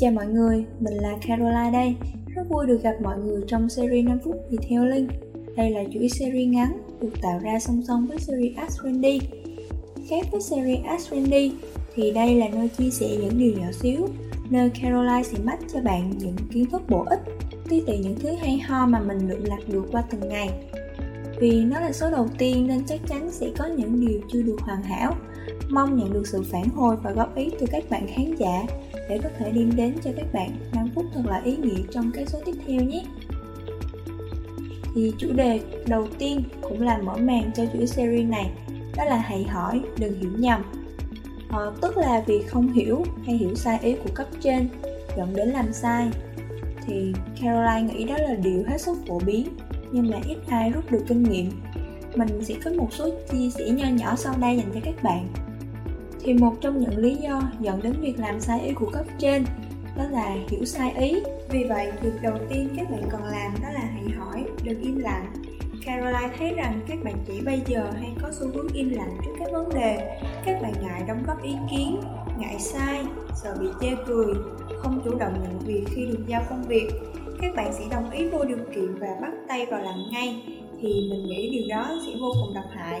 Chào mọi người, mình là Caroline đây. Rất vui được gặp mọi người trong series 5 phút Detailing. Đây là chuỗi series ngắn được tạo ra song song với series Ask Randy. Khác với series Ask Randy thì đây là nơi chia sẻ những điều nhỏ xíu, nơi Caroline sẽ mách cho bạn những kiến thức bổ ích, tí tị những thứ hay ho mà mình lượm lặt được qua từng ngày. Vì nó là số đầu tiên nên chắc chắn sẽ có những điều chưa được hoàn hảo. Mong nhận được sự phản hồi và góp ý từ các bạn khán giả để có thể đem đến cho các bạn 5 phút thật là ý nghĩa trong cái số tiếp theo nhé. Thì chủ đề đầu tiên cũng là mở màn cho chuỗi series này, đó là hãy hỏi, đừng hiểu nhầm. Ờ, tức là vì không hiểu hay hiểu sai ý của cấp trên dẫn đến làm sai thì Caroline nghĩ đó là điều hết sức phổ biến nhưng mà ít ai rút được kinh nghiệm mình sẽ có một số chia sẻ nho nhỏ sau đây dành cho các bạn thì một trong những lý do dẫn đến việc làm sai ý của cấp trên đó là hiểu sai ý. Vì vậy, việc đầu tiên các bạn cần làm đó là hãy hỏi đừng im lặng? Caroline thấy rằng các bạn trẻ bây giờ hay có xu hướng im lặng trước các vấn đề. Các bạn ngại đóng góp ý kiến, ngại sai, sợ bị chê cười, không chủ động nhận việc khi được giao công việc. Các bạn sẽ đồng ý vô điều kiện và bắt tay vào làm ngay, thì mình nghĩ điều đó sẽ vô cùng độc hại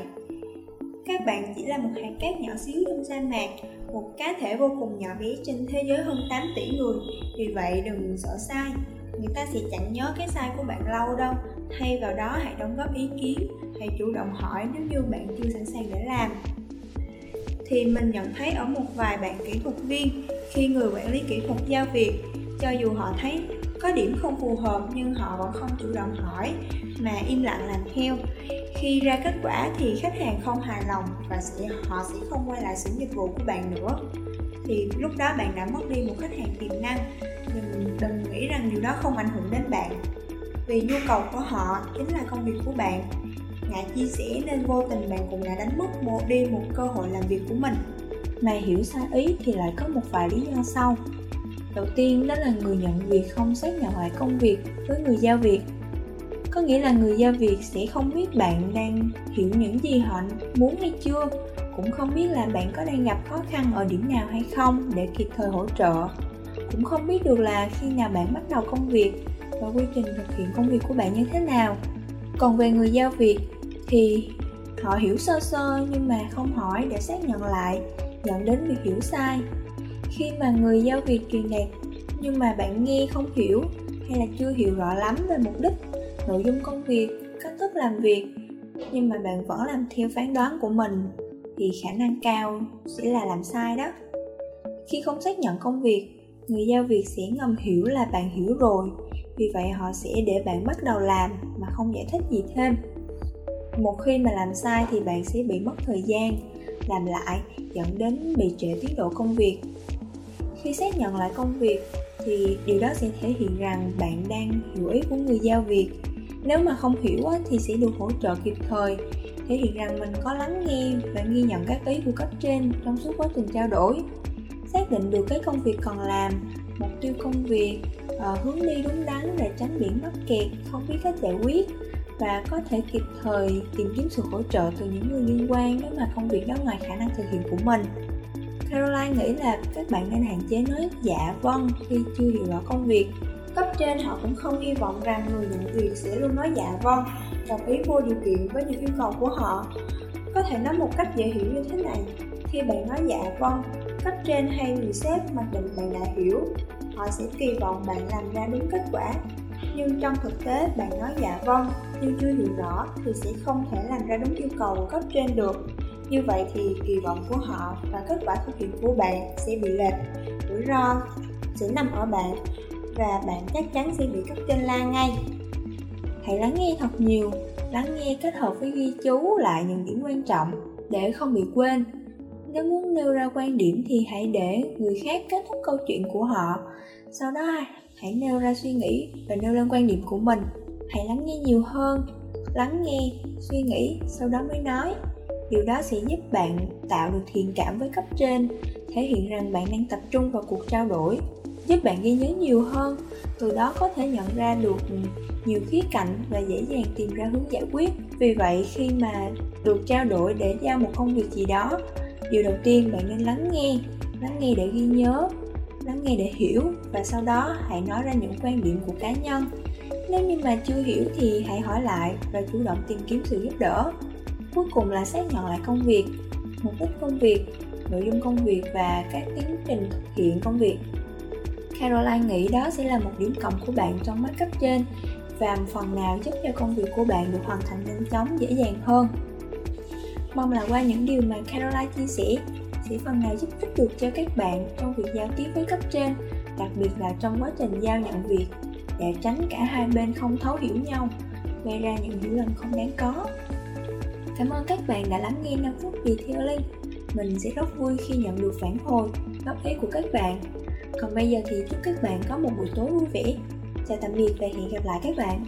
các bạn chỉ là một hạt cát nhỏ xíu trong sa mạc, một cá thể vô cùng nhỏ bé trên thế giới hơn 8 tỷ người. Vì vậy, đừng sợ sai. Người ta sẽ chẳng nhớ cái sai của bạn lâu đâu. Thay vào đó, hãy đóng góp ý kiến. Hãy chủ động hỏi nếu như bạn chưa sẵn sàng để làm. Thì mình nhận thấy ở một vài bạn kỹ thuật viên, khi người quản lý kỹ thuật giao việc, cho dù họ thấy có điểm không phù hợp nhưng họ vẫn không chủ động hỏi, mà im lặng làm theo. Khi ra kết quả thì khách hàng không hài lòng và sẽ, họ sẽ không quay lại sử dịch vụ của bạn nữa. Thì lúc đó bạn đã mất đi một khách hàng tiềm năng. Nhưng đừng nghĩ rằng điều đó không ảnh hưởng đến bạn. Vì nhu cầu của họ chính là công việc của bạn. Ngại chia sẻ nên vô tình bạn cũng đã đánh mất một, đi một cơ hội làm việc của mình. Mà hiểu sai ý thì lại có một vài lý do sau đầu tiên đó là người nhận việc không xác nhận lại công việc với người giao việc. Có nghĩa là người giao việc sẽ không biết bạn đang hiểu những gì họ muốn hay chưa, cũng không biết là bạn có đang gặp khó khăn ở điểm nào hay không để kịp thời hỗ trợ. Cũng không biết được là khi nào bạn bắt đầu công việc và quy trình thực hiện công việc của bạn như thế nào. Còn về người giao việc thì họ hiểu sơ sơ nhưng mà không hỏi để xác nhận lại, dẫn đến việc hiểu sai khi mà người giao việc truyền đạt nhưng mà bạn nghe không hiểu hay là chưa hiểu rõ lắm về mục đích, nội dung công việc, cách thức làm việc, nhưng mà bạn vẫn làm theo phán đoán của mình, thì khả năng cao sẽ là làm sai đó. Khi không xác nhận công việc, người giao việc sẽ ngầm hiểu là bạn hiểu rồi, vì vậy họ sẽ để bạn bắt đầu làm mà không giải thích gì thêm. Một khi mà làm sai thì bạn sẽ bị mất thời gian, làm lại dẫn đến bị trễ tiến độ công việc khi xác nhận lại công việc, thì điều đó sẽ thể hiện rằng bạn đang hiểu ý của người giao việc. Nếu mà không hiểu thì sẽ được hỗ trợ kịp thời, thể hiện rằng mình có lắng nghe và ghi nhận các ý của cấp trên trong suốt quá trình trao đổi. Xác định được cái công việc còn làm, mục tiêu công việc ờ, hướng đi đúng đắn để tránh bị mắc kẹt, không biết cách giải quyết và có thể kịp thời tìm kiếm sự hỗ trợ từ những người liên quan nếu mà công việc đó ngoài khả năng thực hiện của mình. Caroline nghĩ là các bạn nên hạn chế nói dạ vâng khi chưa hiểu rõ công việc. Cấp trên họ cũng không hy vọng rằng người nhận việc sẽ luôn nói dạ vâng đồng ý vô điều kiện với những yêu cầu của họ. Có thể nói một cách dễ hiểu như thế này, khi bạn nói dạ vâng cấp trên hay người sếp mặc định bạn đã hiểu, họ sẽ kỳ vọng bạn làm ra đúng kết quả. Nhưng trong thực tế, bạn nói dạ vâng nhưng chưa hiểu rõ thì sẽ không thể làm ra đúng yêu cầu của cấp trên được như vậy thì kỳ vọng của họ và kết quả thực hiện của bạn sẽ bị lệch rủi ro, sẽ nằm ở bạn và bạn chắc chắn sẽ bị cấp trên la ngay. Hãy lắng nghe thật nhiều, lắng nghe kết hợp với ghi chú lại những điểm quan trọng để không bị quên. Nếu muốn nêu ra quan điểm thì hãy để người khác kết thúc câu chuyện của họ. Sau đó, hãy nêu ra suy nghĩ và nêu lên quan điểm của mình. Hãy lắng nghe nhiều hơn, lắng nghe, suy nghĩ, sau đó mới nói điều đó sẽ giúp bạn tạo được thiện cảm với cấp trên, thể hiện rằng bạn đang tập trung vào cuộc trao đổi, giúp bạn ghi nhớ nhiều hơn. Từ đó có thể nhận ra được nhiều khía cạnh và dễ dàng tìm ra hướng giải quyết. Vì vậy, khi mà được trao đổi để giao một công việc gì đó, điều đầu tiên bạn nên lắng nghe lắng nghe để ghi nhớ, lắng nghe để hiểu và sau đó hãy nói ra những quan điểm của cá nhân. Nếu như mà chưa hiểu thì hãy hỏi lại và chủ động tìm kiếm sự giúp đỡ cuối cùng là xác nhận lại công việc, mục đích công việc, nội dung công việc và các tiến trình thực hiện công việc. Caroline nghĩ đó sẽ là một điểm cộng của bạn trong mắt cấp trên và phần nào giúp cho công việc của bạn được hoàn thành nhanh chóng, dễ dàng hơn. Mong là qua những điều mà Caroline chia sẻ, sẽ phần nào giúp ích được cho các bạn trong việc giao tiếp với cấp trên, đặc biệt là trong quá trình giao nhận việc, để tránh cả hai bên không thấu hiểu nhau, gây ra những hiểu lầm không đáng có cảm ơn các bạn đã lắng nghe 5 phút detailing mình sẽ rất vui khi nhận được phản hồi, góp ý của các bạn. Còn bây giờ thì chúc các bạn có một buổi tối vui vẻ. Chào tạm biệt và hẹn gặp lại các bạn.